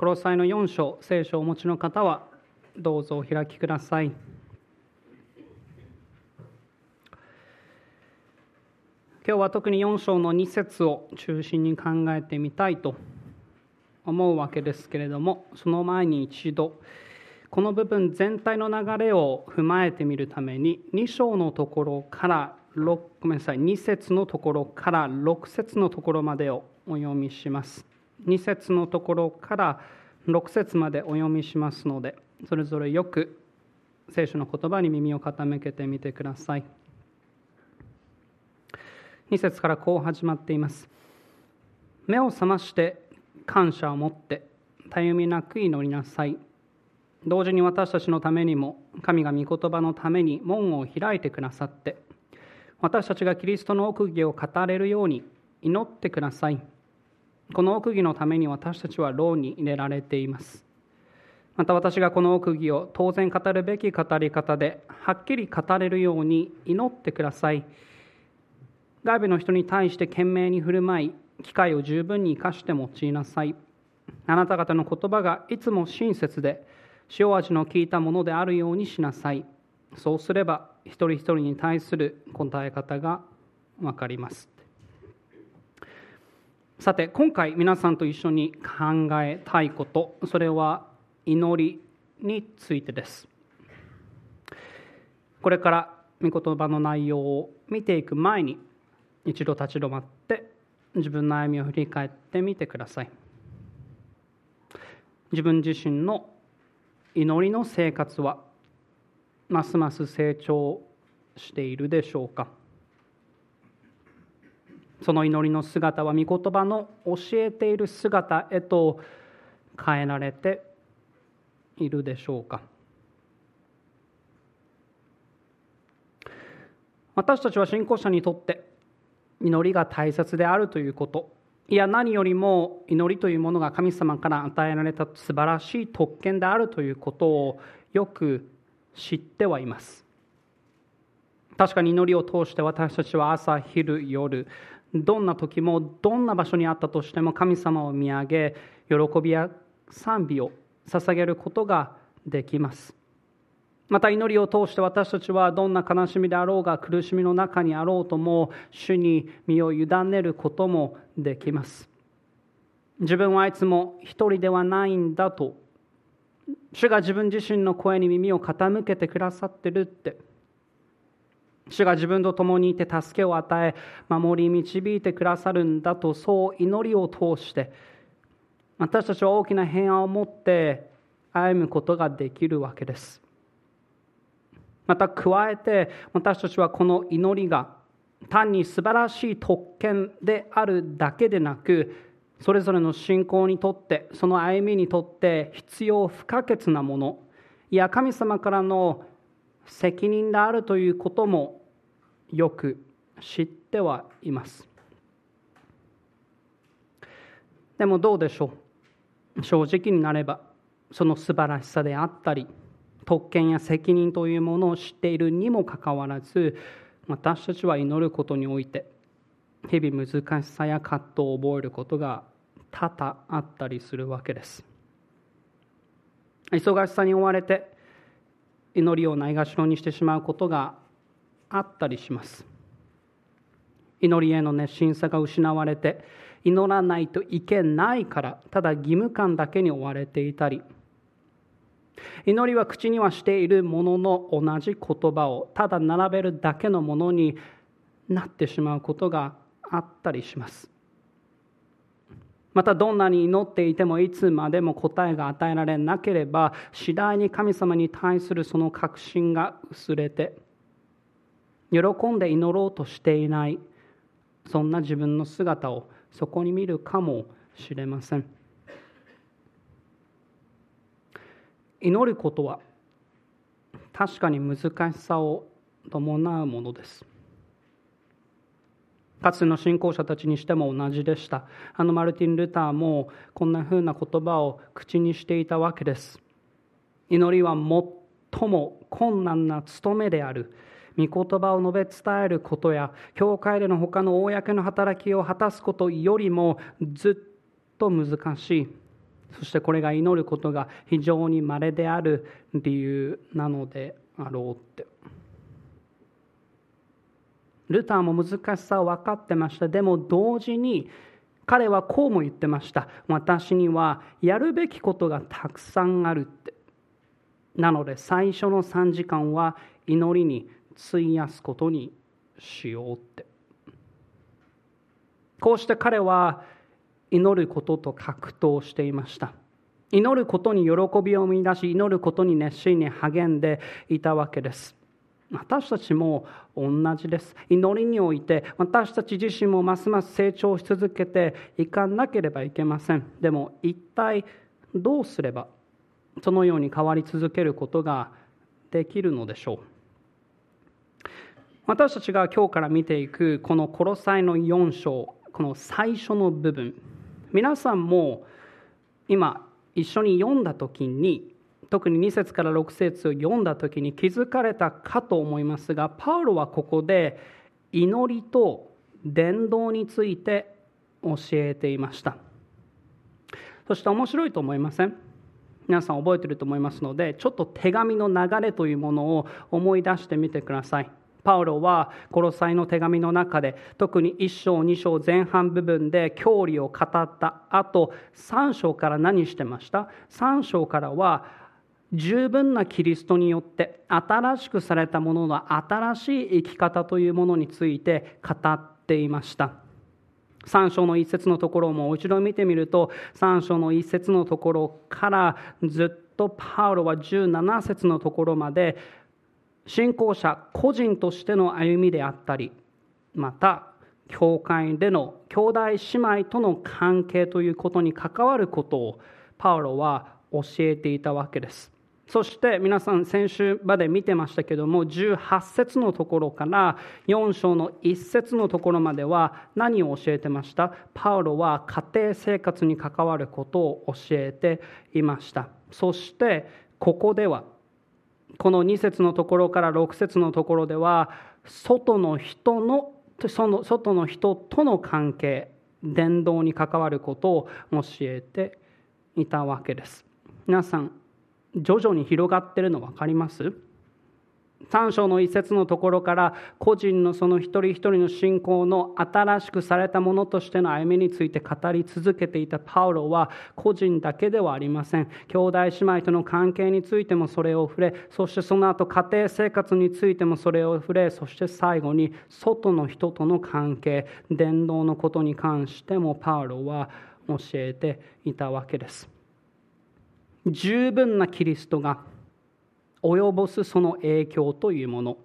コロサイの4章聖書をお持ちの方はどうぞお開きください。今日は特に4章の2節を中心に考えてみたいと思うわけですけれどもその前に一度この部分全体の流れを踏まえてみるために2章のところから6ごめんなさい2節のところから6節のところまでをお読みします。2節のところから6節までお読みしますのでそれぞれよく聖書の言葉に耳を傾けてみてください。2節からこう始まっています。目を覚まして感謝を持ってたゆみなく祈りなさい。同時に私たちのためにも神が御言葉のために門を開いてくださって私たちがキリストの奥義を語れるように祈ってください。この奥義のために私たちは牢に入れられています。また私がこの奥義を当然語るべき語り方ではっきり語れるように祈ってください。外部の人に対して懸命に振る舞い機会を十分に生かして用いなさい。あなた方の言葉がいつも親切で塩味の効いたものであるようにしなさい。そうすれば一人一人に対する答え方が分かります。さて今回皆さんと一緒に考えたいことそれは祈りについてです。これから御言葉の内容を見ていく前に一度立ち止まって自分の歩みを振り返ってみてください。自分自身の祈りの生活はますます成長しているでしょうか？その祈りの姿は御言葉の教えている姿へと変えられているでしょうか。私たちは信仰者にとって祈りが大切であるということ。いや何よりも祈りというものが神様から与えられた素晴らしい特権であるということをよく知ってはいます。確かに祈りを通して私たちは朝昼夜どんな時もどんな場所にあったとしても神様を見上げ喜びや賛美を捧げることができます。また祈りを通して私たちはどんな悲しみであろうが苦しみの中にあろうとも主に身を委ねることもできます。自分はいつも一人ではないんだと。主が自分自身の声に耳を傾けてくださってるって。主が自分と共にいて助けを与え守り導いてくださるんだとそう祈りを通して私たちは大きな平安を持って歩むことができるわけです。また加えて私たちはこの祈りが単に素晴らしい特権であるだけでなくそれぞれの信仰にとってその歩みにとって必要不可欠なものいや神様からの責任であるということもよく知ってはいます。でもどうでしょう？正直になればその素晴らしさであったり特権や責任というものを知っているにもかかわらず私たちは祈ることにおいて日々難しさや葛藤を覚えることが多々あったりするわけです。忙しさに追われて祈りをないがしろにしてしまうことがあったりします。祈りへの熱心さが失われて祈らないといけないからただ義務感だけに追われていたり。祈りは口にはしているものの同じ言葉をただ並べるだけのものになってしまうことがあったりします。またどんなに祈っていてもいつまでも答えが与えられなければ次第に神様に対するその確信が薄れて喜んで祈ろうとしていないそんな自分の姿をそこに見るかもしれません。祈ることは確かに難しさを伴うものですかつての信仰者たちにしても同じでした。あのマルティン・ルターもこんなふうな言葉を口にしていたわけです。祈りは最も困難な務めである。御言葉を述べ伝えることや教会での他の公の働きを果たすことよりもずっと難しい。そしてこれが祈ることが非常に稀である理由なのであろうって。ルターも難しさを分かってました。でも同時に彼はこうも言ってました。私にはやるべきことがたくさんあるって。なので最初の3時間は祈りに費やすことにしようって。こうして彼は祈ることと格闘していました。祈ることに喜びを見出し祈ることに熱心に励んでいたわけです。私たちも同じです。祈りにおいて私たち自身もますます成長し続けていかなければいけません。でも一体どうすればそのように変わり続けることができるのでしょう。私たちが今日から見ていくこの「コロサイの4章」この最初の部分。皆さんも今一緒に読んだ時に特に2節から6節を読んだ時に気づかれたかと思いますがパウロはここで祈りと伝道について教えていました。そして面白いと思いません？皆さん覚えてると思いますのでちょっと手紙の流れというものを思い出してみてください。パウロはコロサイの手紙の中で特に1章2章前半部分で教理を語った後3章から何してました ?3 章からは十分なキリストによって新しくされたものの新しい生き方というものについて語っていました。3章の一節のところをもう一度見てみると3章の一節のところからずっとパウロは17節のところまで信仰者個人としての歩みであったりまた教会での兄弟姉妹との関係ということに関わることをパウロは教えていたわけです。そして皆さん先週まで見てましたけども18節のところから4章の1節のところまでは何を教えてました？パウロは家庭生活に関わることを教えていました。そしてここではこの2節のところから6節のところでは外の人のその外の人との関係伝道に関わることを教えていたわけです。皆さん徐々に広がってるの分かります？3章の一節のところから個人のその一人一人の信仰の新しくされたものとしての歩みについて語り続けていたパウロは個人だけではありません。兄弟姉妹との関係についてもそれを触れそしてその後家庭生活についてもそれを触れそして最後に外の人との関係伝道のことに関してもパウロは教えていたわけです。十分なキリストが及ぼすその影響というもの。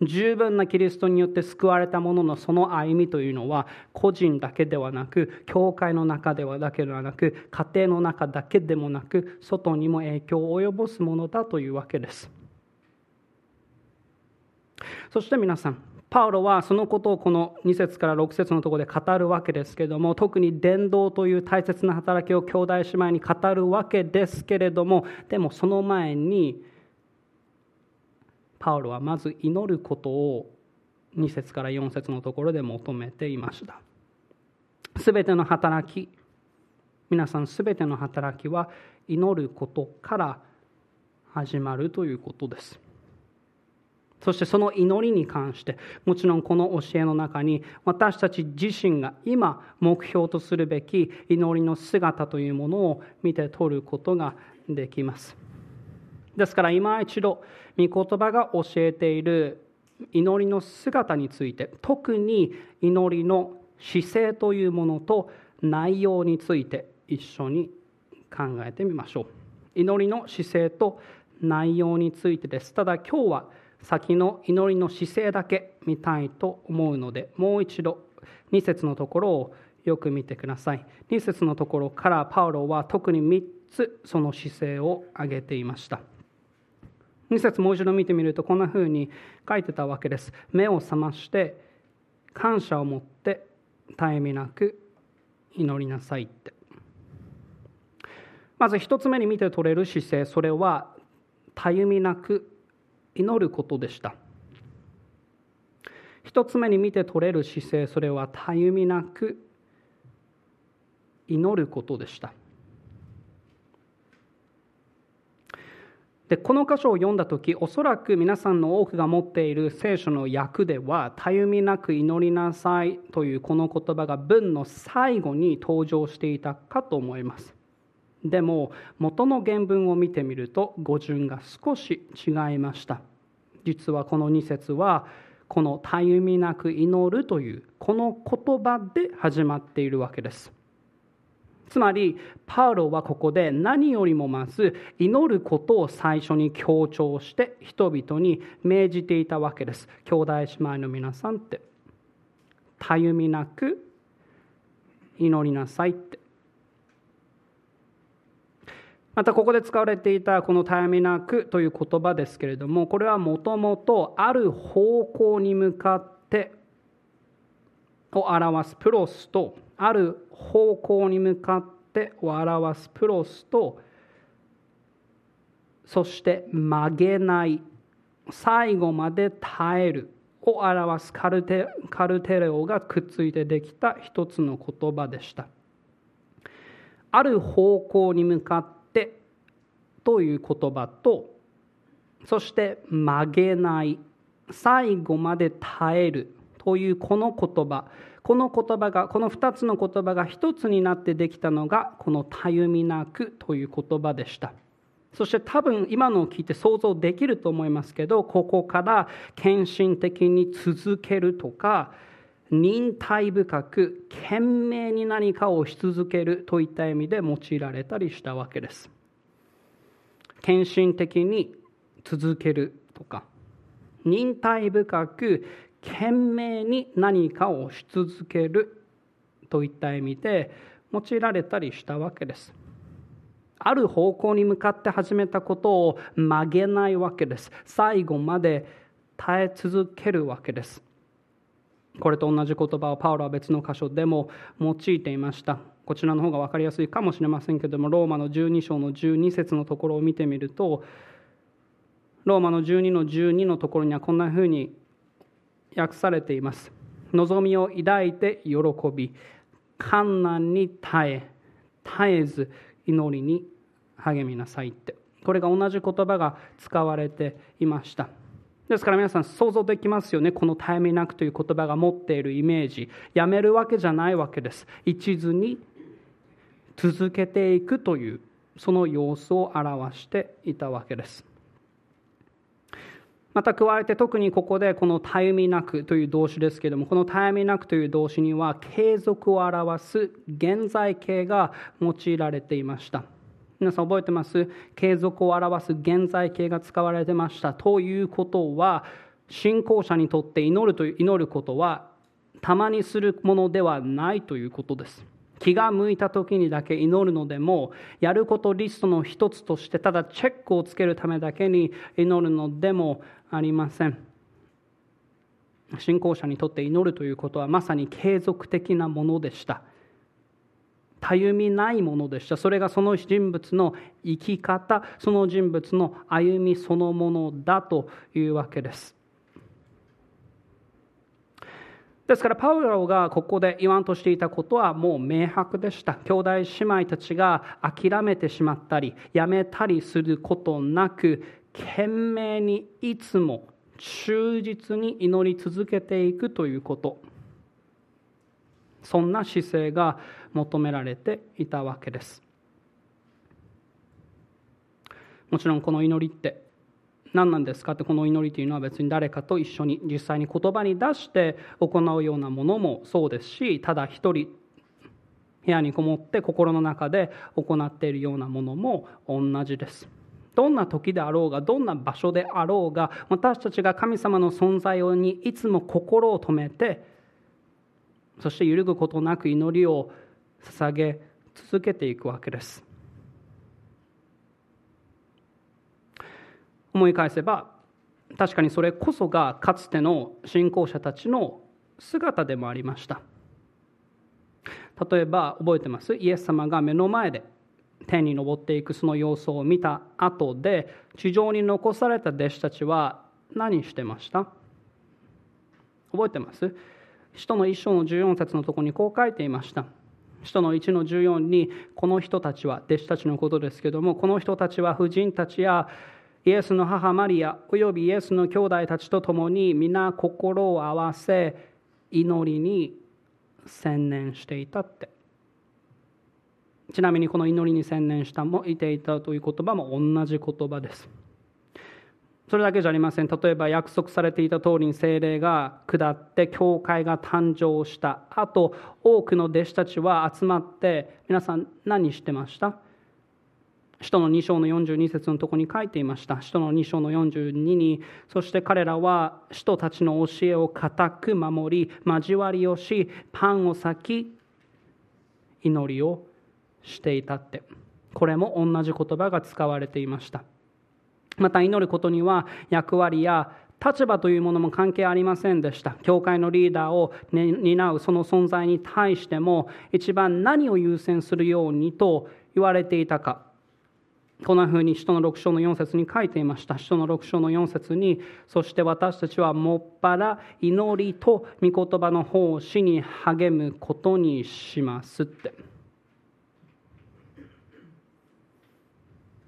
十分なキリストによって救われた者のその歩みというのは個人だけではなく教会の中ではだけではなく家庭の中だけでもなく外にも影響を及ぼすものだというわけです。そして皆さんパウロはそのことをこの2節から6節のところで語るわけですけれども特に伝道という大切な働きを兄弟姉妹に語るわけですけれどもでもその前にパウロはまず祈ることを2節から4節のところで求めていました。すべての働き皆さんすべての働きは祈ることから始まるということです。そしてその祈りに関してもちろんこの教えの中に私たち自身が今目標とするべき祈りの姿というものを見て取ることができます。ですから今一度御言葉が教えている祈りの姿について特に祈りの姿勢というものと内容について一緒に考えてみましょう。祈りの姿勢と内容についてです。ただ今日は先の祈りの姿勢だけ見たいと思うのでもう一度2節のところをよく見てください。2節のところからパウロは特に3つその姿勢を挙げていました。2節もう一度見てみるとこんなふうに書いてたわけです。目を覚まして感謝を持って絶えみなく祈りなさいって。まず1つ目に見て取れる姿勢それはたゆみなく祈ることでした。一つ目に見て取れる姿勢それはたゆみなく祈ることでした。でこの箇所を読んだ時おそらく皆さんの多くが持っている聖書の訳では「たゆみなく祈りなさい」というこの言葉が文の最後に登場していたかと思います。でも元の原文を見てみると語順が少し違いました。実はこの2節はこの「たゆみなく祈る」というこの言葉で始まっているわけです。つまりパウロはここで何よりもまず祈ることを最初に強調して人々に命じていたわけです。兄弟姉妹の皆さんって。たゆみなく祈りなさいって。またここで使われていたこの「たゆみなく」という言葉ですけれどもこれはもともとある方向に向かってを表すプロスとある方向に向かってを表すプロスとそして曲げない最後まで耐えるを表すカルテカルテレオがくっついてできた一つの言葉でした。ある方向に向かってという言葉とそして曲げない最後まで耐えるというこの言葉。この言葉がこの2つの言葉が一つになってできたのがこの「たゆみなく」という言葉でした。そして多分今のを聞いて想像できると思いますけどここから献身的に続けるとか忍耐深く懸命に何かをし続けるといった意味で用いられたりしたわけです。献身的に続けるとか忍耐深く懸命に何かをし続けるといった意味で用いられたりしたわけです。ある方向に向かって始めたことを曲げないわけです。最後まで耐え続けるわけです。これと同じ言葉をパウロは別の箇所でも用いていました。こちらの方が分かりやすいかもしれませんけれども、ローマの12章の12節のところを見てみると、ローマの12の12のところにはこんなふうに訳されています。望みを抱いて喜び観難に耐え絶えず祈りに励みなさいって。これが同じ言葉が使われていました。ですから皆さん想像できますよね。この「絶えみなく」という言葉が持っているイメージ。やめるわけじゃないわけです。一途に続けていくというその様子を表していたわけです。また加えて特にここでこの「たゆみなく」という動詞ですけれどもこの「たゆみなく」という動詞には継続を表す現在形が用いられていました。皆さん覚えてます？継続を表す現在形が使われてました。ということは信仰者にとって祈るという祈ることはたまにするものではないということです。気が向いた時にだけ祈るのでもやることリストの一つとしてただチェックをつけるためだけに祈るのでもありません。信仰者にとって祈るということはまさに継続的なものでした。たゆみないものでした。それがその人物の生き方その人物の歩みそのものだというわけです。ですからパウロがここで言わんとしていたことはもう明白でした。兄弟姉妹たちが諦めてしまったりやめたりすることなく懸命にいつも忠実に祈り続けていくということ。そんな姿勢が求められていたわけです。もちろんこの祈りって何なんですかってこの祈りというのは別に誰かと一緒に実際に言葉に出して行うようなものもそうですしただ一人部屋にこもって心の中で行っているようなものも同じです。どんな時であろうがどんな場所であろうが私たちが神様の存在にいつも心を止めてそして揺るぐことなく祈りを捧げ続けていくわけです。思い返せば確かにそれこそがかつての信仰者たちの姿でもありました。例えば覚えてます？イエス様が目の前で天に昇っていくその様子を見た後で地上に残された弟子たちは何してました？覚えてます？使徒の一章の14節のところにこう書いていました。使徒の1の14にこの人たちは弟子たちのことですけどもこの人たちは婦人たちやイエスの母マリアおよびイエスの兄弟たちと共に皆心を合わせ祈りに専念していたって。ちなみにこの祈りに専念したもいていたという言葉も同じ言葉です。それだけじゃありません。例えば約束されていた通りに精霊が下って教会が誕生したあと多くの弟子たちは集まって皆さん何してました？使徒の2章の42節のところに書いていました。使徒の2章の42にそして彼らは使徒たちの教えを固く守り交わりをしパンを裂き祈りをしていたって。これも同じ言葉が使われていました。また祈ることには役割や立場というものも関係ありませんでした。教会のリーダーを担うその存在に対しても一番何を優先するようにと言われていたか。こんなふうに使徒の6章の4節に書いていました。使徒の6章の4節にそして私たちはもっぱら祈りと御言葉の奉仕に励むことにしますって。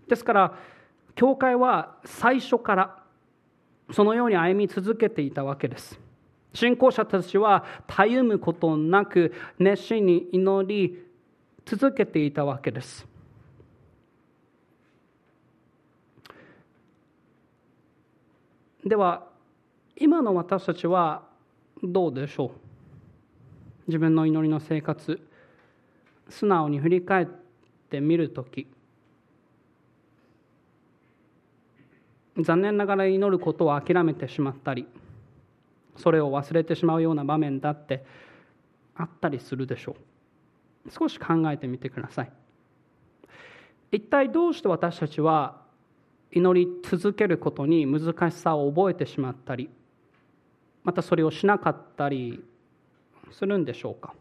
ですから教会は最初からそのように歩み続けていたわけです。信仰者たちはたゆむことなく熱心に祈り続けていたわけです。では今の私たちはどうでしょう？自分の祈りの生活素直に振り返ってみる時。残念ながら祈ることを諦めてしまったりそれを忘れてしまうような場面だってあったりするでしょう。少し考えてみてください。一体どうして私たちは祈り続けることに難しさを覚えてしまったりまたそれをしなかったりするんでしょうか。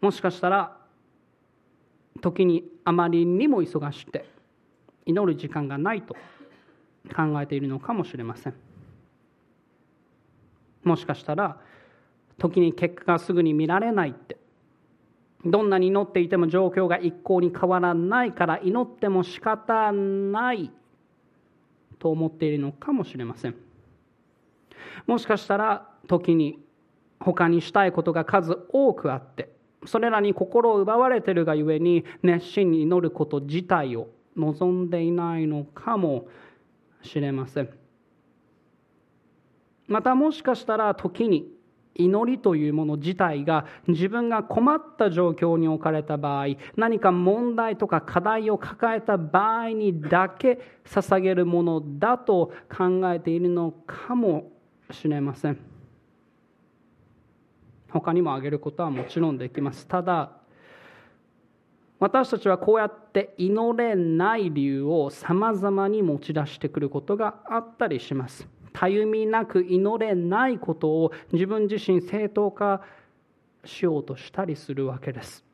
もしかしたら時にあまりにも忙しくて祈る時間がないと考えているのかもしれません。もしかしたら時に結果がすぐに見られないってどんなに祈っていても状況が一向に変わらないから祈っても仕方ないと思っているのかもしれません。もしかしたら時に他にしたいことが数多くあってそれらに心を奪われているがゆえに熱心に祈ること自体を望んでいないのかもしれません。またもしかしたら時に祈りというもの自体が自分が困った状況に置かれた場合何か問題とか課題を抱えた場合にだけ捧げるものだと考えているのかもしれません。他にも挙げることはもちろんできますただ私たちはこうやって祈れない理由をさまざまに持ち出してくることがあったりしますたゆみなく祈れないことを自分自身正当化しようとしたりするわけです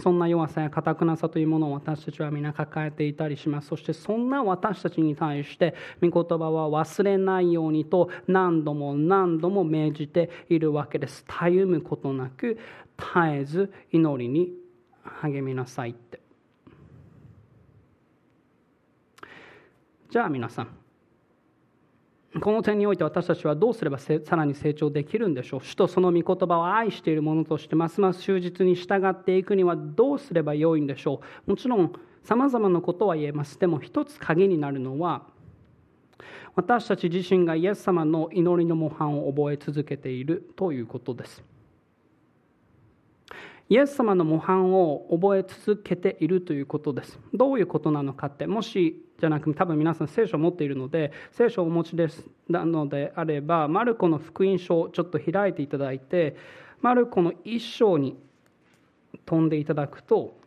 そんな弱さやかくなさというものを私たちは皆抱えていたりします。そしてそんな私たちに対して御言葉は忘れないようにと何度も何度も命じているわけです。たゆむことなく絶えず祈りに励みなさいって。じゃあ皆さんこの点において私たちはどうすればさらに成長できるんでしょう？主とその御言葉を愛しているものとしてます。ます忠実に従っていくにはどうすればよいんでしょう？もちろんさまざまなことは言えます。でも一つ鍵になるのは私たち自身がイエス様の祈りの模範を覚え続けているということです。イエス様の模範を覚え続けているということです。どういうことなのかってもしじゃなく多分皆さん聖書を持っているので聖書をお持ちですなのであればマルコの福音書をちょっと開いていただいてマルコの一章に飛んでいただくと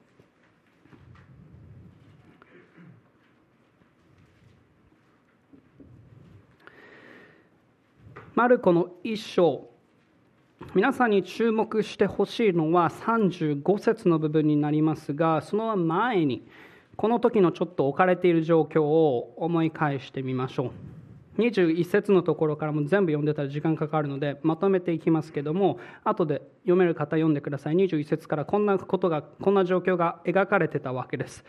マルコの一章皆さんに注目してほしいのは35節の部分になりますがその前にこの時のちょっと置かれている状況を思い返してみましょう。21節のところからも全部読んでたら時間かかるのでまとめていきますけども後で読める方読んでください。21節からこんなことがこんな状況が描かれてたわけです。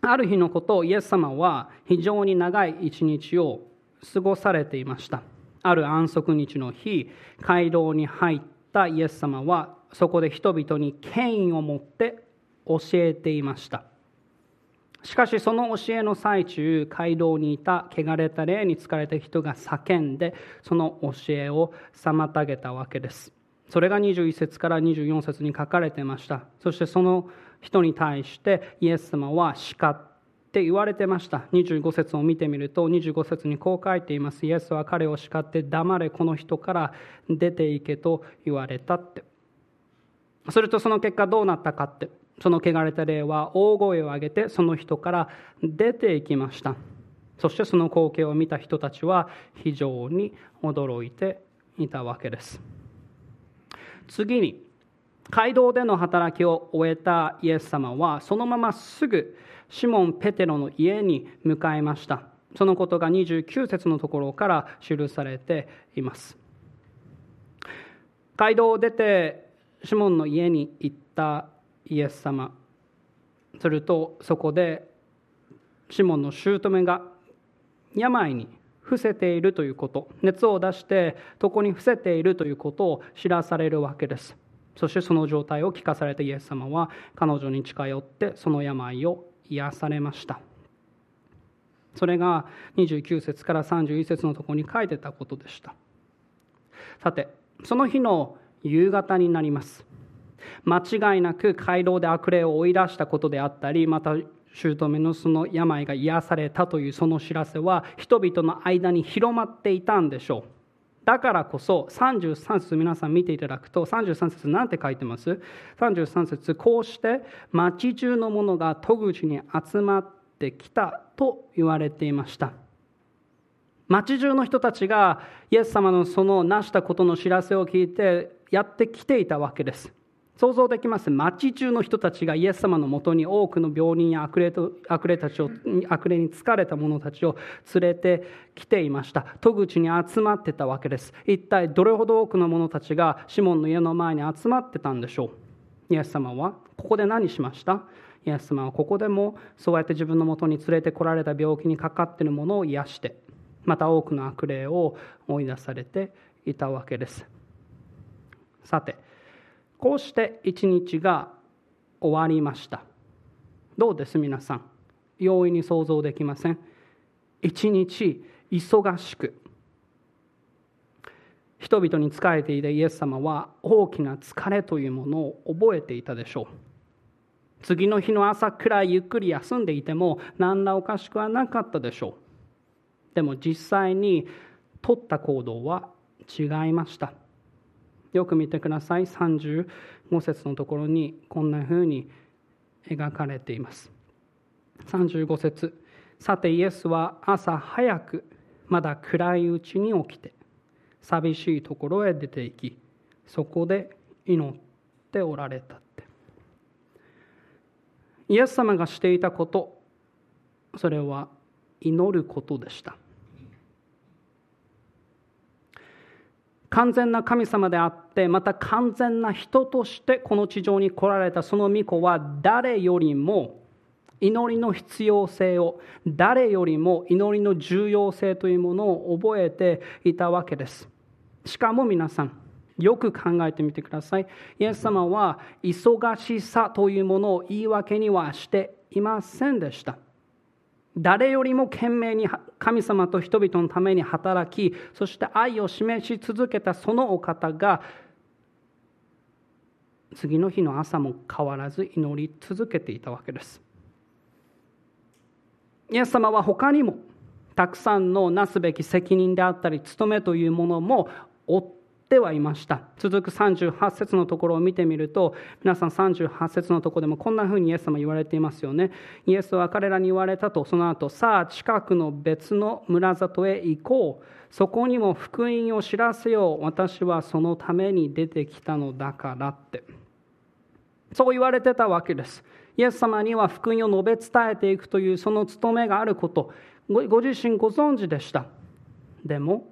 ある日のことイエス様は非常に長い一日を過ごされていました。ある安息日の日街道に入ったイエス様はそこで人々に権威を持って教えていました。しかしその教えの最中街道にいた汚れた霊に疲れた人が叫んでその教えを妨げたわけです。それが21節から24節に書かれてました。そしてその人に対してイエス様は叱っって言われてました。25節を見てみると25節にこう書いています。イエスは彼を叱って黙れこの人から出て行けと言われたって。するとその結果どうなったかって。その汚れた霊は大声を上げてその人から出ていきました。そしてその光景を見た人たちは非常に驚いていたわけです。次に街道での働きを終えたイエス様はそのまますぐシモン・ペテロの家に向かいました。そのことが29節のところから記されています。街道を出てシモンの家に行ったイエス様。するとそこでシモンの姑が病に伏せているということ。熱を出して床に伏せているということを知らされるわけです。そしてその状態を聞かされたイエス様は彼女に近寄ってその病を癒されました。それが29節から31節のところに書いてたことでした。さてその日の夕方になります。間違いなく街道で悪霊を追い出したことであったりまた姑のその病が癒されたというその知らせは人々の間に広まっていたんでしょう。だからこそ33節皆さん見ていただくと33節何て書いてます ?33 節こうして町中の者が戸口に集まってきたと言われていました町中の人たちがイエス様のその成したことの知らせを聞いてやってきていたわけです想像できます。町中の人たちがイエス様のもとに多くの病人や悪霊と悪霊たちを悪霊に疲れた者たちを連れてきていました。戸口に集まってたわけです。一体どれほど多くの者たちがシモンの家の前に集まってたんでしょう？イエス様はここで何しました？イエス様はここでもそうやって自分のもとに連れてこられた病気にかかっているものを癒してまた多くの悪霊を追い出されていたわけです。さてこうして一日が終わりました。どうです？皆さん。容易に想像できません？一日忙しく。人々に仕えていたイエス様は大きな疲れというものを覚えていたでしょう。次の日の朝くらいゆっくり休んでいても何らおかしくはなかったでしょう。でも実際に取った行動は違いました。よく見てください。35節のところにこんなふうに描かれています。35節。さてイエスは朝早くまだ暗いうちに起きて寂しいところへ出て行きそこで祈っておられたって。イエス様がしていたことそれは祈ることでした。完全な神様であってまた完全な人としてこの地上に来られたその御子は誰よりも祈りの必要性を誰よりも祈りの重要性というものを覚えていたわけです。しかも皆さんよく考えてみてください。イエス様は忙しさというものを言い訳にはしていませんでした。誰よりも懸命に神様と人々のために働きそして愛を示し続けたそのお方が次の日の朝も変わらず祈り続けていたわけです。イエス様は他にもたくさんのなすべき責任であったり務めというものも負ってはいました。続く38節のところを見てみると皆さん38節のところでもこんなふうにイエス様言われていますよね。イエスは彼らに言われたとその後さあ近くの別の村里へ行こう。そこにも福音を知らせよう。私はそのために出てきたのだからって。そう言われてたわけです。イエス様には福音を述べ伝えていくというその務めがあること。ご自身ご存知でした。でも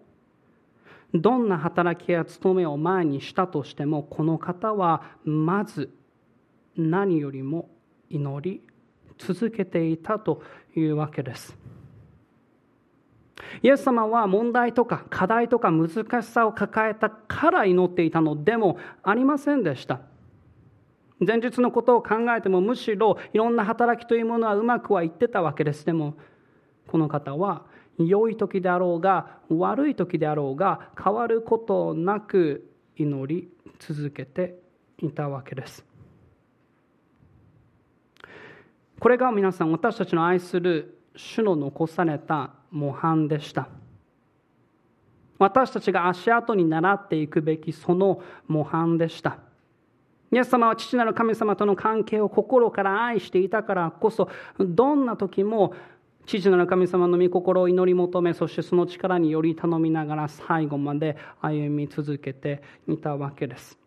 どんな働きや務めを前にしたとしてもこの方はまず何よりも祈り続けていたというわけです。イエス様は問題とか課題とか難しさを抱えたから祈っていたのでもありませんでした。前日のことを考えてもむしろいろんな働きというものはうまくはいってたわけです。でもこの方は良い時であろうが悪い時であろうが変わることなく祈り続けていたわけです。これが皆さん私たちの愛する主の残された模範でした私たちが足跡に習っていくべきその模範でしたイエス様は父なる神様との関係を心から愛していたからこそどんな時も父なる神様の御心を祈り求めそしてその力により頼みながら最後まで歩み続けていたわけです。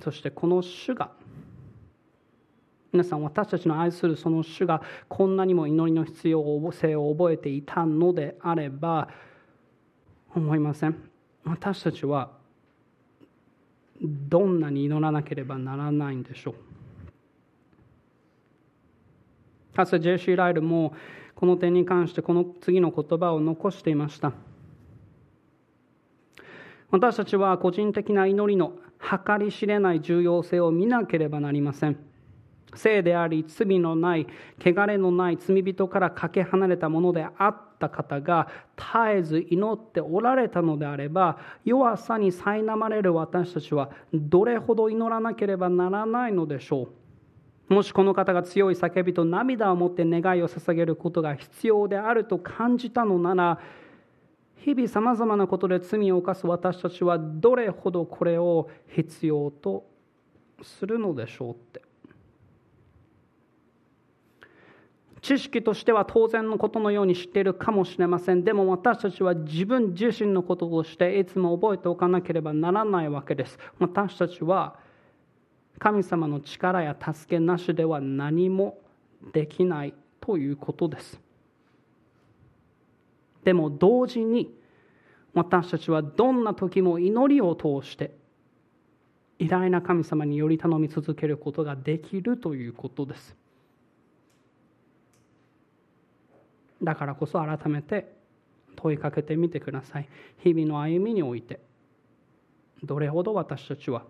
そしてこの主が皆さん私たちの愛するその主がこんなにも祈りの必要性を覚えていたのであれば思いません。私たちはどんなに祈らなければならないんでしょう。かつて J.C. ライルもこの点に関してこの次の言葉を残していました私たちは個人的な祈りの計り知れない重要性を見なければなりません聖であり罪のない汚れのない罪人からかけ離れたものであった方が絶えず祈っておられたのであれば弱さに苛まれる私たちはどれほど祈らなければならないのでしょうもしこの方が強い叫びと涙を持って願いを捧げることが必要であると感じたのなら日々さまざまなことで罪を犯す私たちはどれほどこれを必要とするのでしょうって。知識としては当然のことのように知っているかもしれません。でも私たちは自分自身のこととしていつも覚えておかなければならないわけです。私たちは神様の力や助けなしでは何もできないということです。でも同時に私たちはどんな時も祈りを通して偉大な神様により頼み続けることができるということです。だからこそ改めて問いかけてみてください。日々の歩みにおいてどれほど私たちは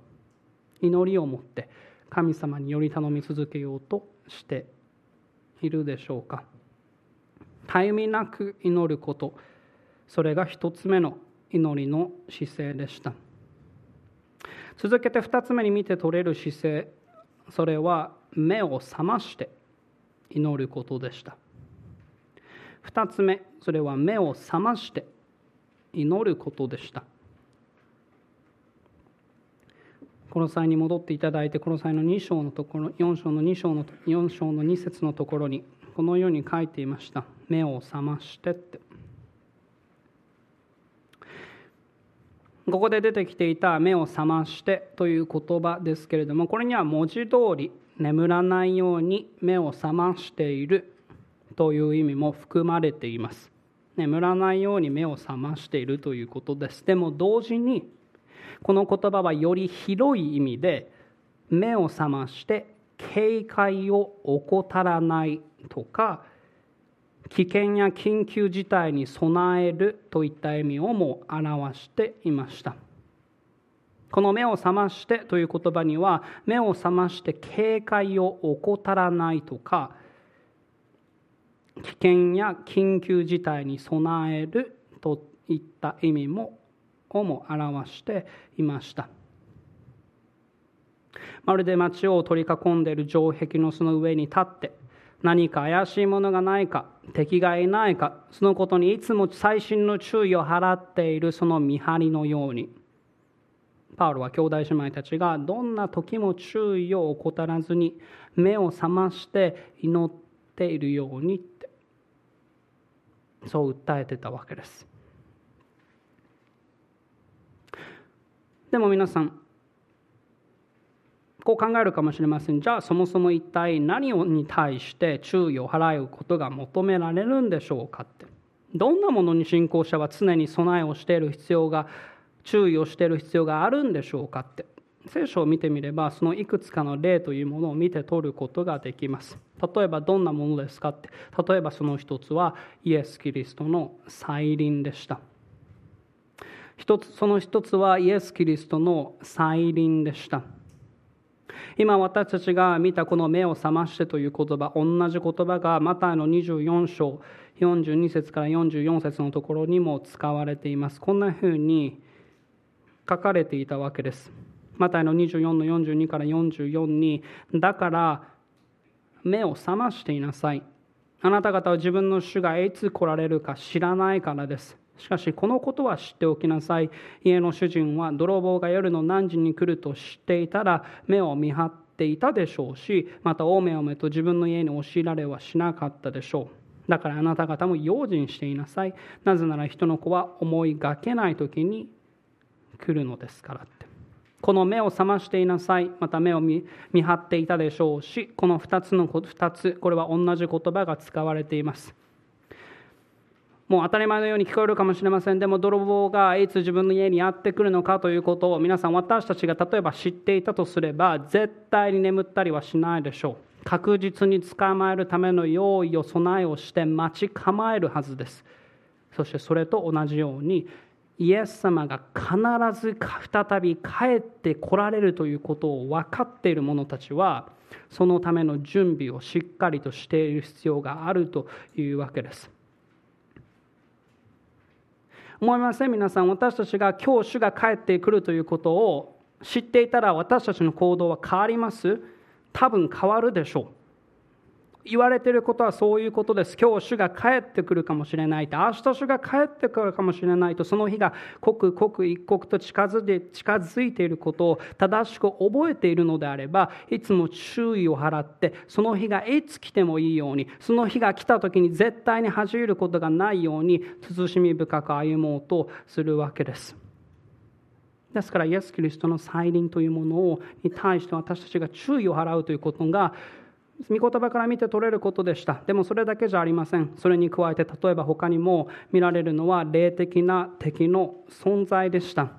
祈りを持って神様により頼み続けようとしているでしょうか。たゆみなく祈ること。それが一つ目の祈りの姿勢でした。続けて二つ目に見て取れる姿勢。それは目を覚まして祈ることでした。2つ目それは目を覚まして祈ることでした。この際に戻っていただいてこの際の2章のところ4章の2章の4章の2節のところにこのように書いていました。目を覚ましてって。ここで出てきていた目を覚ましてという言葉ですけれどもこれには文字通り眠らないように目を覚ましているという意味も含まれています。眠らないように目を覚ましているということです。でも同時にこの言葉はより広い意味で目を覚まして警戒を怠らないとか危険や緊急事態に備えるといった意味をも表していました。この目を覚ましてという言葉には目を覚まして警戒を怠らないとか危険や緊急事態に備えるといった意味もをも表していました。まるで町を取り囲んでいる城壁のその上に立って何か怪しいものがないか敵がいないかそのことにいつも細心の注意を払っているその見張りのように。パウロは兄弟姉妹たちがどんな時も注意を怠らずに目を覚まして祈っているようにってそう訴えてたわけです。でも皆さんこう考えるかもしれません。じゃあそもそも一体何に対して注意を払うことが求められるんでしょうかって。どんなものに信仰者は常に備えをしている必要が注意をしている必要があるんでしょうかって。聖書を見てみればそのいくつかの例というものを見て取ることができます。例えばどんなものですかって。例えばその一つはイエス・キリストの再臨でした。一つその一つはイエス・キリストの再臨でした。今私たちが見たこの目を覚ましてという言葉同じ言葉がマタイの24章42節から44節のところにも使われています。こんなふうに書かれていたわけです。マタイの24の42から44にだから目を覚ましていなさい。あなた方は自分の主がいつ来られるか知らないからです。しかしこのことは知っておきなさい。家の主人は泥棒が夜の何時に来ると知っていたら目を見張っていたでしょうしまたおめおめと自分の家に押し入られはしなかったでしょう。だからあなた方も用心していなさい。なぜなら人の子は思いがけない時に来るのですからって。この目を覚ましていなさい。また目を見張っていたでしょうしこの2つの2つこれは同じ言葉が使われています。もう当たり前のように聞こえるかもしれません。でも泥棒がいつ自分の家にやってくるのかということを皆さん私たちが例えば知っていたとすれば絶対に眠ったりはしないでしょう。確実に捕まえるための用意を備えをして待ち構えるはずです。そしてそれと同じようにイエス様が必ず再び帰ってこられるということを分かっている者たちはそのための準備をしっかりとしている必要があるというわけです。思いません。皆さん私たちが今日主が帰ってくるということを知っていたら私たちの行動は変わります。多分変わるでしょう。言われていることはそういうことです。今日主が帰ってくるかもしれないと、明日主が帰ってくるかもしれないと、その日が刻々一刻と近づいていていることを正しく覚えているのであれば、いつも注意を払って、その日がいつ来てもいいように、その日が来た時に絶対に恥じることがないように、慎み深く歩もうとするわけです。ですから、イエス・キリストの再臨というものに対して私たちが注意を払うということが、御言葉から見て取れることでした。でもそれだけじゃありません。それに加えて例えば他にも見られるのは霊的な敵の存在でした。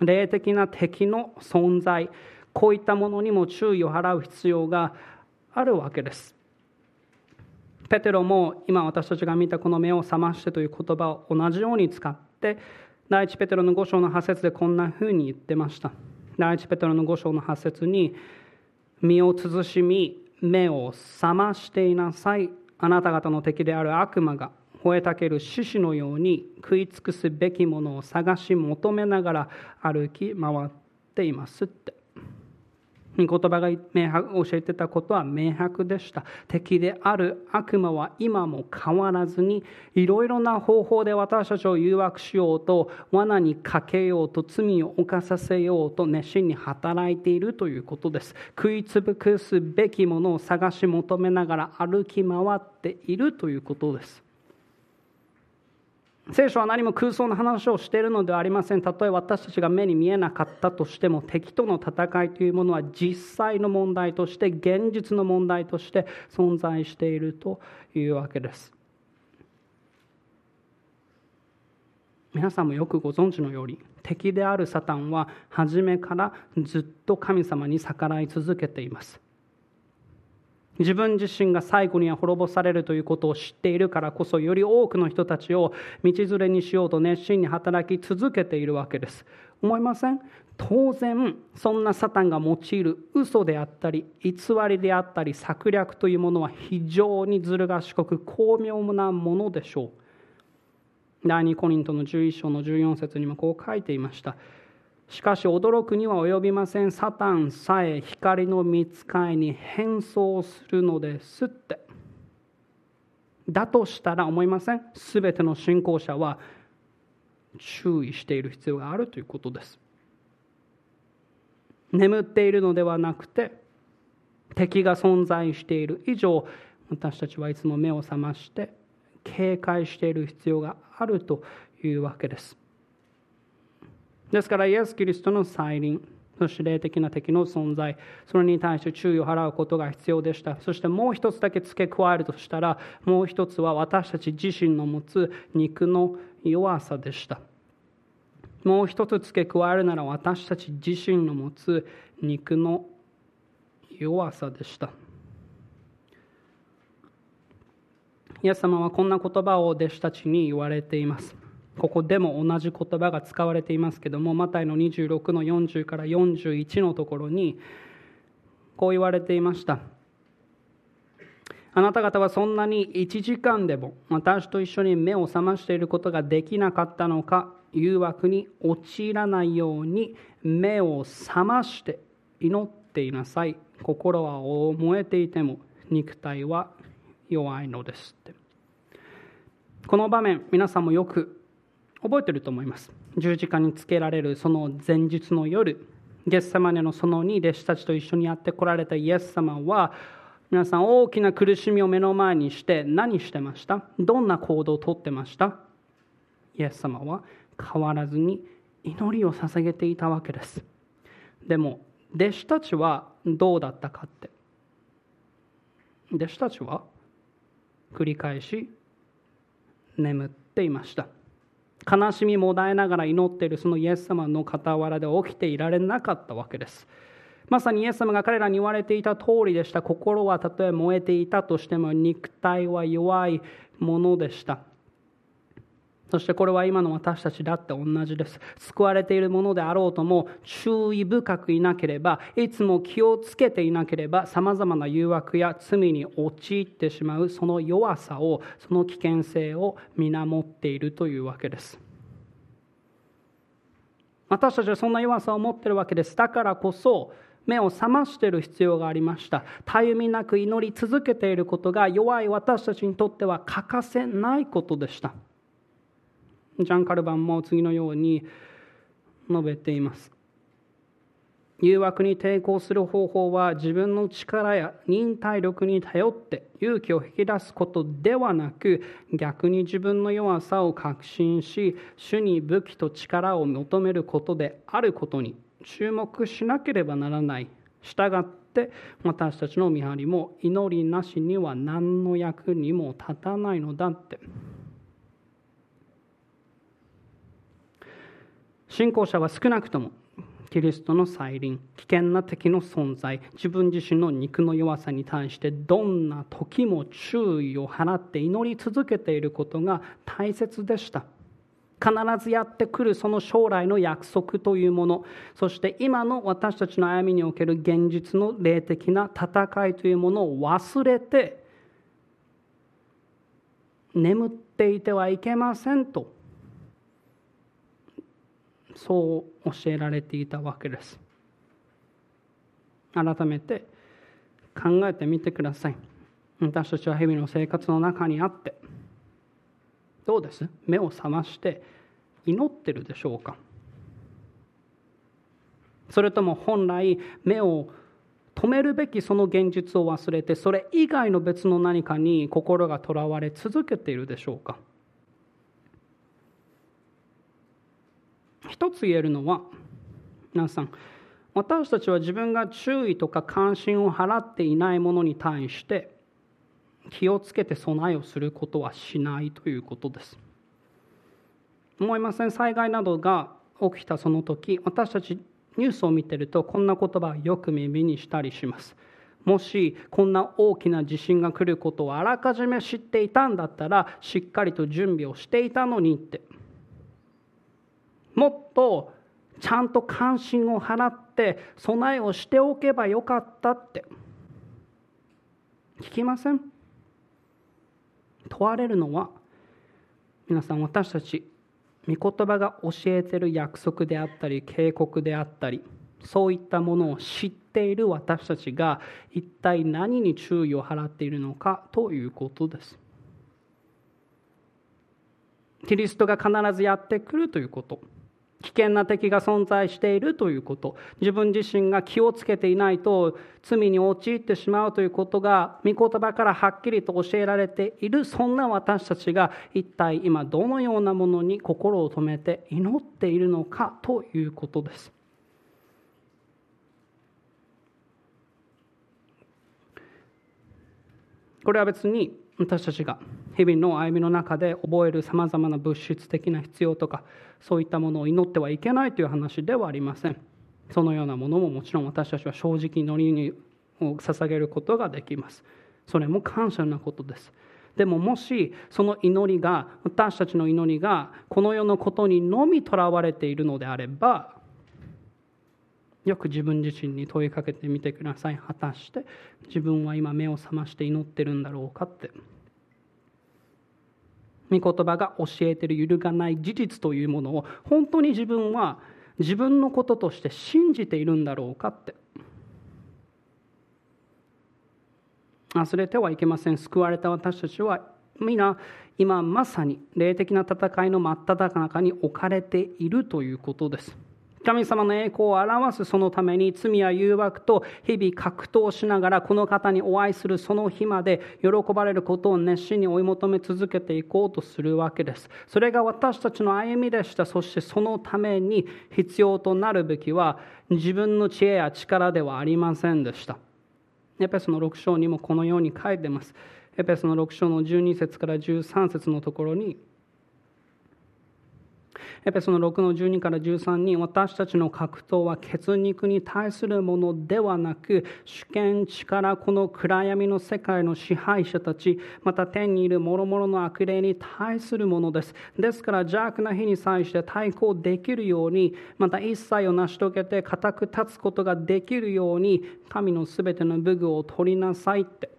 霊的な敵の存在。こういったものにも注意を払う必要があるわけです。ペテロも今私たちが見たこの目を覚ましてという言葉を同じように使って第一ペテロの5章の8節でこんなふうに言ってました。第一ペテロの5章の8節に身を慎み目を覚ましていなさい。あなた方の敵である悪魔が吠えたける獅子のように食い尽くすべきものを探し求めながら歩き回っていますって。言葉が明白教えてたことは明白でした。敵である悪魔は今も変わらずにいろいろな方法で私たちを誘惑しようと罠にかけようと罪を犯させようと熱心に働いているということです。食いつぶくすべきものを探し求めながら歩き回っているということです。聖書は何も空想の話をしているのではありません。たとえ私たちが目に見えなかったとしても、敵との戦いというものは実際の問題として、現実の問題として存在しているというわけです。皆さんもよくご存知のように、敵であるサタンは初めからずっと神様に逆らい続けています。自分自身が最後には滅ぼされるということを知っているからこそより多くの人たちを道連れにしようと熱心に働き続けているわけです。思いません？当然そんなサタンが用いる嘘であったり偽りであったり策略というものは非常にずる賢く巧妙なものでしょう。第2コリントの11章の14節にもこう書いていました。しかし驚くには及びません。サタンさえ光の見つかいに変装するのですって。だとしたら思いませんすべての信仰者は注意している必要があるということです。眠っているのではなくて敵が存在している以上私たちはいつも目を覚まして警戒している必要があるというわけです。ですからイエス・キリストの再臨そして霊的な敵の存在それに対して注意を払うことが必要でした。そしてもう一つだけ付け加えるとしたらもう一つは私たち自身の持つ肉の弱さでした。もう一つ付け加えるなら私たち自身の持つ肉の弱さでした。イエス様はこんな言葉を弟子たちに言われています。ここでも同じ言葉が使われていますけどもマタイの26の40から41のところにこう言われていました。あなた方はそんなに1時間でも私と一緒に目を覚ましていることができなかったのか誘惑に陥らないように目を覚まして祈っていなさい。心は燃えていても肉体は弱いのですって。この場面皆さんもよく覚えてると思います。十字架につけられるその前日の夜ゲッセマネの園に弟子たちと一緒にやってこられたイエス様は皆さん大きな苦しみを目の前にして何してました？どんな行動をとってました？イエス様は変わらずに祈りを捧げていたわけです。でも弟子たちはどうだったかって。弟子たちは繰り返し眠っていました。悲しみもだえながら祈っているそのイエス様の傍らで起きていられなかったわけです。まさにイエス様が彼らに言われていた通りでした。心はたとえ燃えていたとしても肉体は弱いものでした。そしてこれは今の私たちだって同じです。救われているものであろうとも注意深くいなければ、いつも気をつけていなければ、様々な誘惑や罪に陥ってしまうその弱さを、その危険性を皆持っているというわけです。私たちはそんな弱さを持っているわけです。だからこそ、目を覚ましている必要がありました。たゆみなく祈り続けていることが弱い私たちにとっては欠かせないことでした。ジャン・カルバンも次のように述べています。誘惑に抵抗する方法は自分の力や忍耐力に頼って勇気を引き出すことではなく逆に自分の弱さを確信し主に武器と力を求めることであることに注目しなければならないしたがって私たちの見張りも祈りなしには何の役にも立たないのだって信仰者は少なくともキリストの再臨危険な敵の存在自分自身の肉の弱さに対してどんな時も注意を払って祈り続けていることが大切でした。必ずやってくるその将来の約束というもの。そして今の私たちの歩みにおける現実の霊的な戦いというものを忘れて眠っていてはいけませんと。そう教えられていたわけです。改めて考えてみてください。私たちは日々の生活の中にあってどうです？目を覚まして祈ってるでしょうか？それとも本来目を止めるべきその現実を忘れてそれ以外の別の何かに心がとらわれ続けているでしょうか？一つ言えるのは皆さん私たちは自分が注意とか関心を払っていないものに対して気をつけて備えをすることはしないということです。思いません？災害などが起きたその時私たちニュースを見てるとこんな言葉をよく耳にしたりします。もしこんな大きな地震が来ることをあらかじめ知っていたんだったらしっかりと準備をしていたのにって。もっとちゃんと関心を払って備えをしておけばよかったって。聞きません？問われるのは皆さん私たち御言葉が教えてる約束であったり警告であったりそういったものを知っている私たちが一体何に注意を払っているのかということです。キリストが必ずやってくるということ。危険な敵が存在しているということ自分自身が気をつけていないと罪に陥ってしまうということが御言葉からはっきりと教えられているそんな私たちが一体今どのようなものに心を留めて祈っているのかということです。これは別に私たちが日々の歩みの中で覚えるさまざまな物質的な必要とかそういったものを祈ってはいけないという話ではありません。そのようなものももちろん私たちは正直祈りに捧げることができます。それも感謝なことです。でももしその祈りが私たちの祈りがこの世のことにのみとらわれているのであればよく自分自身に問いかけてみてください。果たして自分は今目を覚まして祈ってるんだろうかって。御言葉が教えている揺るがない事実というものを本当に自分は自分のこととして信じているんだろうかって。忘れてはいけません。救われた私たちは皆今まさに霊的な戦いの真っ只中に置かれているということです。神様の栄光を表すそのために罪や誘惑と日々格闘しながらこの方にお会いするその日まで喜ばれることを熱心に追い求め続けていこうとするわけです。それが私たちの歩みでした。そしてそのために必要となるべきは自分の知恵や力ではありませんでした。エペソの6章にもこのように書いてます。エペソの6章の12節から13節のところにエペソの6の12から13に私たちの格闘は血肉に対するものではなく主権力この暗闇の世界の支配者たちまた天にいる諸々の悪霊に対するものです。ですから邪悪な日に際して対抗できるようにまた一切を成し遂げて固く立つことができるように神のすべての武具を取りなさいって。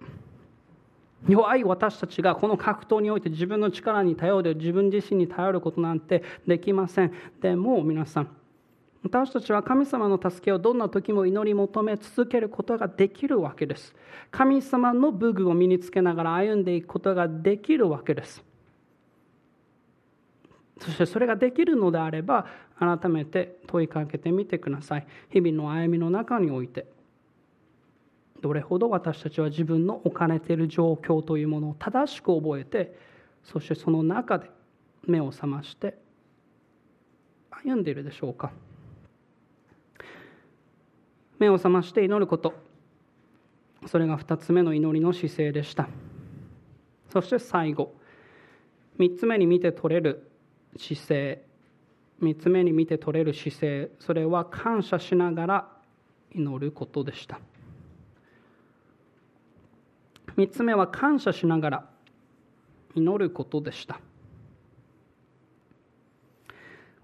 弱い私たちがこの格闘において自分の力に頼る自分自身に頼ることなんてできません。でも皆さん私たちは神様の助けをどんな時も祈り求め続けることができるわけです。神様の武具を身につけながら歩んでいくことができるわけです。そしてそれができるのであれば改めて問いかけてみてください。日々の歩みの中において。どれほど私たちは自分の置かれている状況というものを正しく覚えてそしてその中で目を覚まして歩んでいるでしょうか。目を覚まして祈ること。それが2つ目の祈りの姿勢でした。そして最後。3つ目に見て取れる姿勢。3つ目に見て取れる姿勢。それは感謝しながら祈ることでした。3つ目は感謝しながら祈ることでした。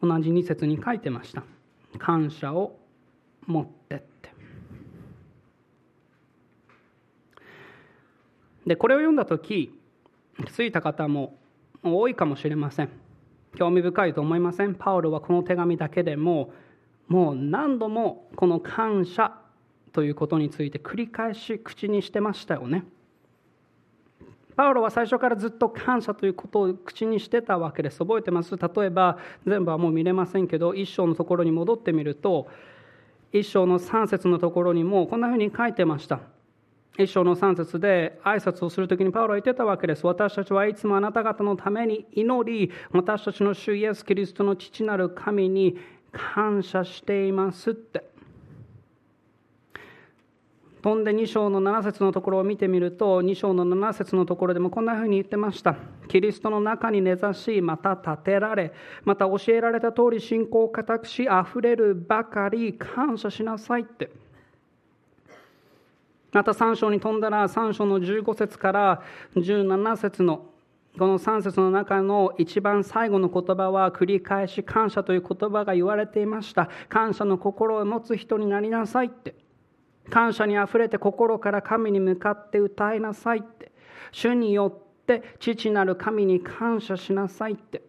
同じ2節に書いてました。感謝を持ってって。でこれを読んだ時気づいた方も多いかもしれません。興味深いと思いません。パウロはこの手紙だけでももう何度もこの感謝ということについて繰り返し口にしてましたよね。パウロは最初からずっと感謝ということを口にしてたわけです。覚えてます？例えば、全部はもう見れませんけど、一章のところに戻ってみると、一章の3節のところにもこんなふうに書いてました。一章の3節で挨拶をするときにパウロは言ってたわけです。私たちはいつもあなた方のために祈り、私たちの主イエス・キリストの父なる神に感謝していますって。飛んで2章の7節のところを見てみると2章の7節のところでもこんなふうに言ってました。キリストの中に根ざしまた立てられまた教えられた通り信仰を固くしあふれるばかり感謝しなさいって。また3章に飛んだら3章の15節から17節のこの3節の中の一番最後の言葉は繰り返し感謝という言葉が言われていました。感謝の心を持つ人になりなさいって。感謝にあふれて心から神に向かって歌いなさいって。主によって父なる神に感謝しなさいって。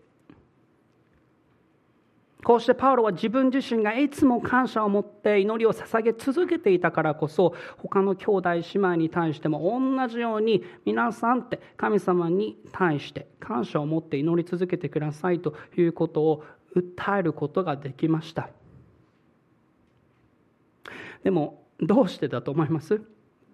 こうしてパウロは自分自身がいつも感謝を持って祈りを捧げ続けていたからこそ他の兄弟姉妹に対しても同じように皆さんって神様に対して感謝を持って祈り続けてくださいということを訴えることができました。でもどうしてだと思います？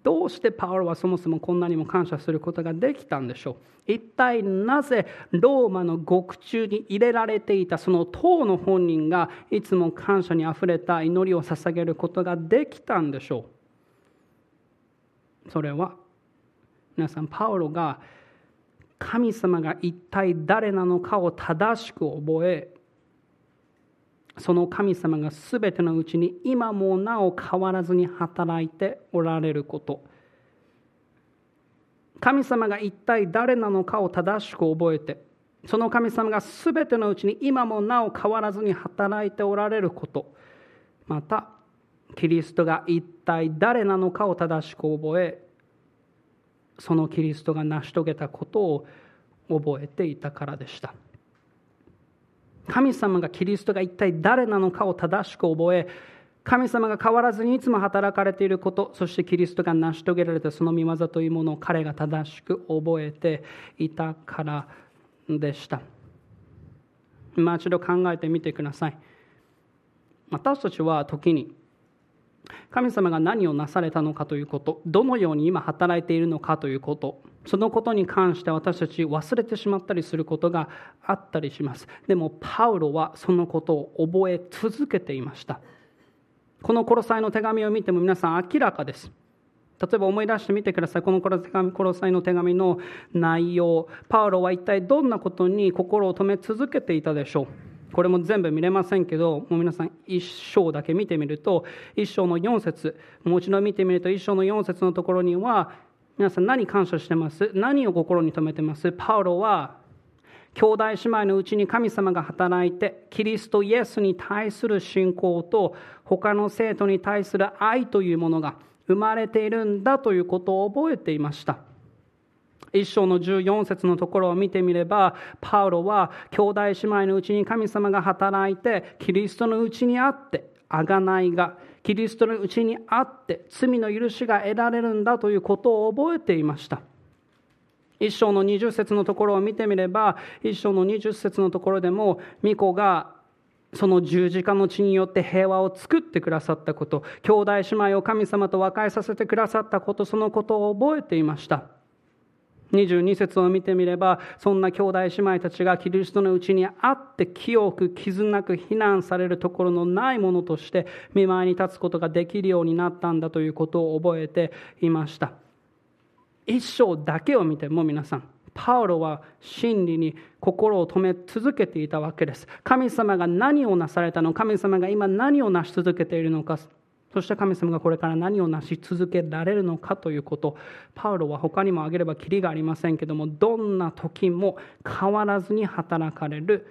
どうしてパウロはそもそもこんなにも感謝することができたんでしょう？一体なぜローマの獄中に入れられていたその当の本人がいつも感謝にあふれた祈りを捧げることができたんでしょう？それは皆さんパウロが神様が一体誰なのかを正しく覚えその神様が全てのうちに今もなお変わらずに働いておられること。神様が一体誰なのかを正しく覚えてその神様が全てのうちに今もなお変わらずに働いておられること。またキリストが一体誰なのかを正しく覚えそのキリストが成し遂げたことを覚えていたからでした。神様がキリストが一体誰なのかを正しく覚え神様が変わらずにいつも働かれていることそしてキリストが成し遂げられたその御業というものを彼が正しく覚えていたからでした。今一度考えてみてください。私たちは時に神様が何をなされたのかということどのように今働いているのかということそのことに関して私たち忘れてしまったりすることがあったりします。でもパウロはそのことを覚え続けていました。このコロサイの手紙を見ても皆さん明らかです。例えば思い出してみてください。このコロサイの手紙の内容。パウロは一体どんなことに心を留め続けていたでしょう。これも全部見れませんけどもう皆さん一章だけ見てみると一章の4節もう一度見てみると一章の4節のところには皆さん何感謝してます？何を心に留めてます？パウロは兄弟姉妹のうちに神様が働いてキリストイエスに対する信仰と他の生徒に対する愛というものが生まれているんだということを覚えていました。一章の14節のところを見てみればパウロは兄弟姉妹のうちに神様が働いてキリストのうちにあって贖いがキリストのうちにあって罪の許しが得られるんだということを覚えていました。一章の20節のところを見てみれば一章の20節のところでも巫女がその十字架の血によって平和を作ってくださったこと兄弟姉妹を神様と和解させてくださったことそのことを覚えていました。22節を見てみればそんな兄弟姉妹たちがキリストのうちにあって清く傷なく非難されるところのないものとして見舞いに立つことができるようになったんだということを覚えていました。一章だけを見ても皆さんパウロは真理に心を止め続けていたわけです。神様が何をなされたの神様が今何を成し続けているのかそして神様がこれから何を成し続けられるのかということ。パウロは他にも挙げればきりがありませんけどもどんな時も変わらずに働かれる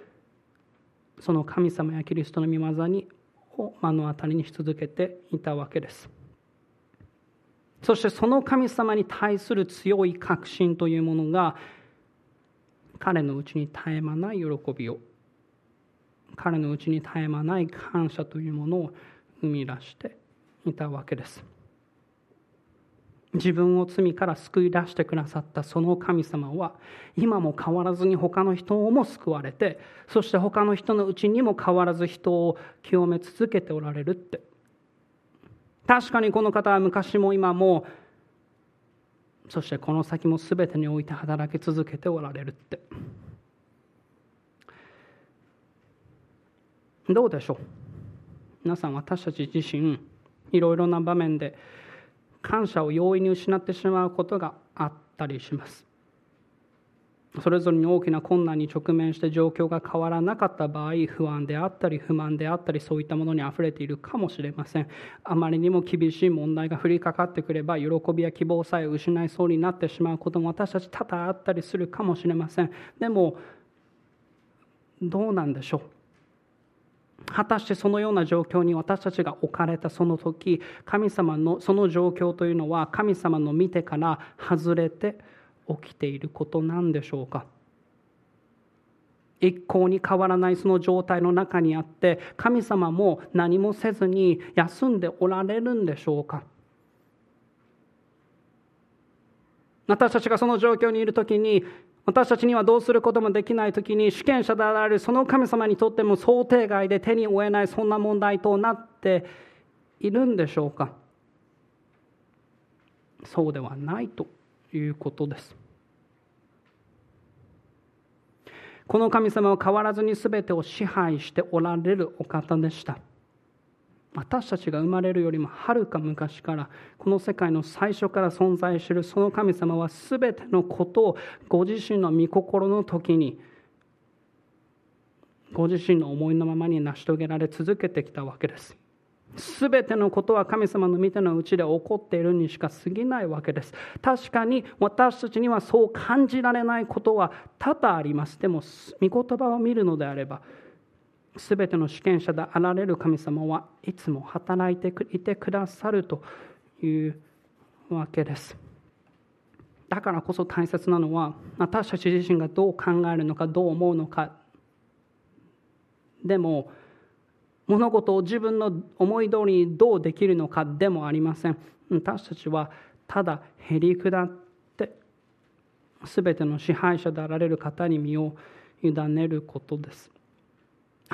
その神様やキリストの御業にを目の当たりにし続けていたわけです。そしてその神様に対する強い確信というものが彼のうちに絶え間ない喜びを彼のうちに絶え間ない感謝というものを生み出していたわけです。自分を罪から救い出してくださったその神様は今も変わらずに他の人をも救われてそして他の人のうちにも変わらず人を清め続けておられるって。確かにこの方は昔も今もそしてこの先も全てにおいて働き続けておられるって。どうでしょう？皆さん私たち自身いろいろな場面で感謝を容易に失ってしまうことがあったりします。それぞれに大きな困難に直面して状況が変わらなかった場合不安であったり不満であったりそういったものにあふれているかもしれません。あまりにも厳しい問題が降りかかってくれば喜びや希望さえ失いそうになってしまうことも私たち多々あったりするかもしれません。でもどうなんでしょう？果たしてそのような状況に私たちが置かれたその時神様のその状況というのは神様の見てから外れて起きていることなんでしょうか？一向に変わらないその状態の中にあって神様も何もせずに休んでおられるんでしょうか？私たちがその状況にいる時に私たちにはどうすることもできない時に主権者であるその神様にとっても想定外で手に負えないそんな問題となっているんでしょうか。そうではないということです。この神様は変わらずに全てを支配しておられるお方でした。私たちが生まれるよりもはるか昔からこの世界の最初から存在しているその神様は全てのことをご自身の御心の時にご自身の思いのままに成し遂げられ続けてきたわけです。すべてのことは神様の御手のうちで起こっているにしか過ぎないわけです。確かに私たちにはそう感じられないことは多々あります。でも、御言葉を見るのであれば、すべての主権者であられる神様はいつも働いていてくださるというわけです。だからこそ大切なのは私たち自身がどう考えるのかどう思うのかでも物事を自分の思い通りにどうできるのかでもありません私たちはただへり下って全ての支配者であられる方に身を委ねることです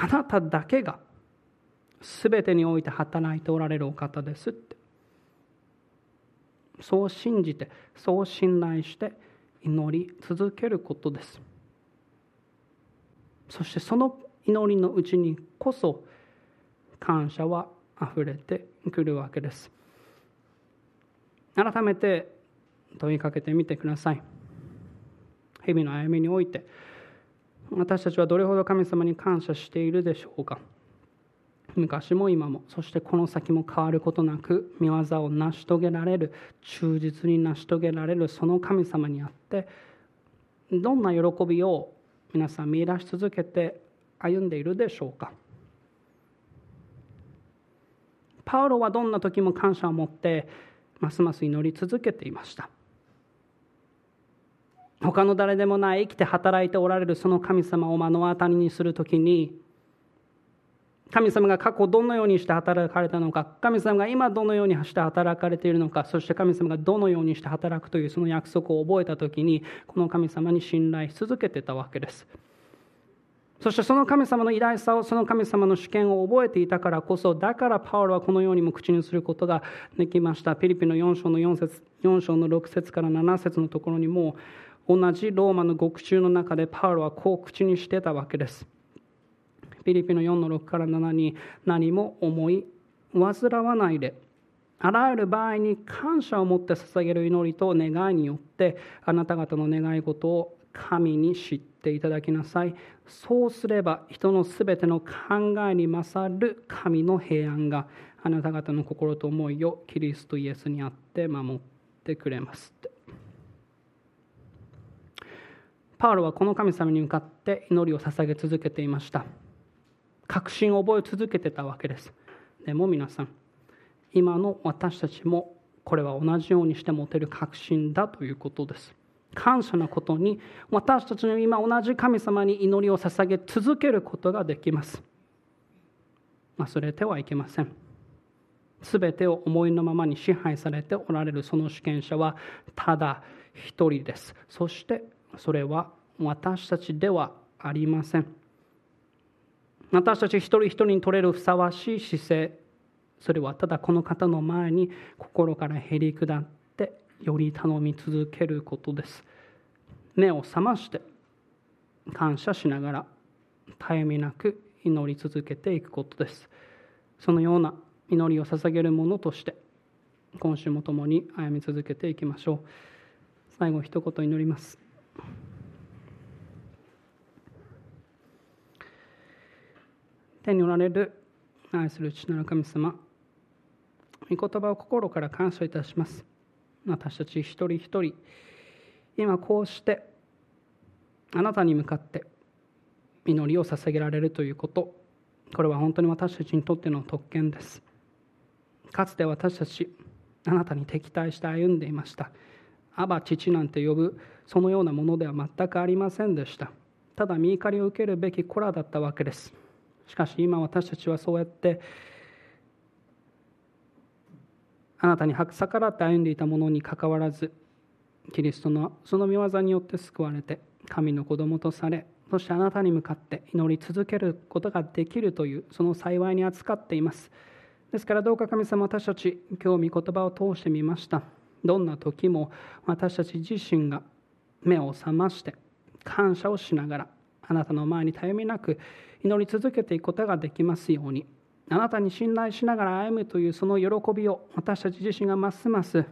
あなただけが全てにおいて働いておられるお方ですって。そう信じてそう信頼して祈り続けることです。そしてその祈りのうちにこそ感謝はあふれてくるわけです。改めて問いかけてみてください。日々の歩みにおいて私たちはどれほど神様に感謝しているでしょうか？昔も今も。そしてこの先も変わることなく見業を成し遂げられる忠実に成し遂げられるその神様にあってどんな喜びを皆さん見出し続けて歩んでいるでしょうか？パウロはどんな時も感謝を持ってますます祈り続けていました。他の誰でもない生きて働いておられるその神様を目の当たりにする時に神様が過去どのようにして働かれたのか神様が今どのようにして働かれているのかそして神様がどのようにして働くというその約束を覚えた時にこの神様に信頼し続けてたわけです。そしてその神様の偉大さをその神様の主権を覚えていたからこそだからパウロはこのようにも口にすることができました。ピリピの4章の4節4章の6節から7節のところにも同じローマの獄中の中でパウロはこう口にしてたわけです。ピリピンの4の6から7に何も思い煩わないであらゆる場合に感謝を持って捧げる祈りと願いによってあなた方の願い事を神に知っていただきなさい。そうすれば人のすべての考えに勝る神の平安があなた方の心と思いをキリストイエスにあって守ってくれますパウロはこの神様に向かって祈りを捧げ続けていました。確信を覚え続けてたわけです。でも皆さん今の私たちもこれは同じようにして持てる確信だということです。感謝のことに私たちの今同じ神様に祈りを捧げ続けることができます。忘れてはいけません。全てを思いのままに支配されておられるその主権者はただ一人です。そしてそれは私たちではありません。私たち一人一人に取れるふさわしい姿勢それはただこの方の前に心からへり下ってより頼み続けることです。目を覚まして感謝しながら絶えみなく祈り続けていくことです。そのような祈りを捧げるものとして今週も共に歩み続けていきましょう。最後一言祈ります。天におられる愛する父なる神様御言葉を心から感謝いたします。私たち一人一人今こうしてあなたに向かって祈りを捧げられるということ。これは本当に私たちにとっての特権です。かつて私たちあなたに敵対して歩んでいました。アバ父なんて呼ぶそのようなものでは全くありませんでした。ただ見怒りを受けるべき子らだったわけです。しかし今私たちはそうやってあなたに逆らって歩んでいたものにかかわらずキリストのその御業によって救われて神の子供とされそしてあなたに向かって祈り続けることができるというその幸いに扱っています。ですからどうか神様私たち今日御言葉を通してみました。どんな時も私たち自身が目を覚まして感謝をしながらあなたの前にたゆみなく祈り続けていくことができますように。あなたに信頼しながら歩むというその喜びを私たち自身がますます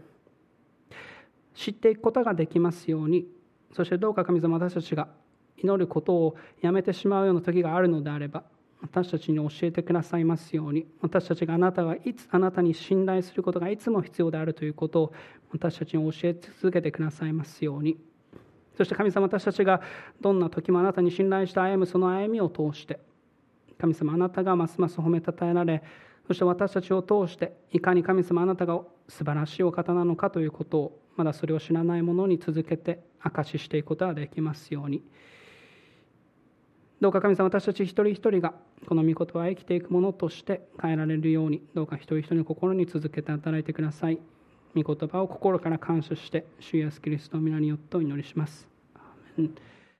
知っていくことができますように。そしてどうか神様私たちが祈ることをやめてしまうような時があるのであれば私たちに教えてくださいますように。私たちがあなたがいつあなたに信頼することがいつも必要であるということを私たちに教え続けてくださいますように。そして神様私たちがどんな時もあなたに信頼して歩むその歩みを通して神様あなたがますます褒めたたえられそして私たちを通していかに神様あなたが素晴らしいお方なのかということをまだそれを知らない者に続けて証ししていくことができますように。どうか神様私たち一人一人がこの御言葉を生きていくものとして変えられるようにどうか一人一人の心に続けて働いてください。御言葉を心から感謝して主イエスキリストの皆によってお祈りします。アーメン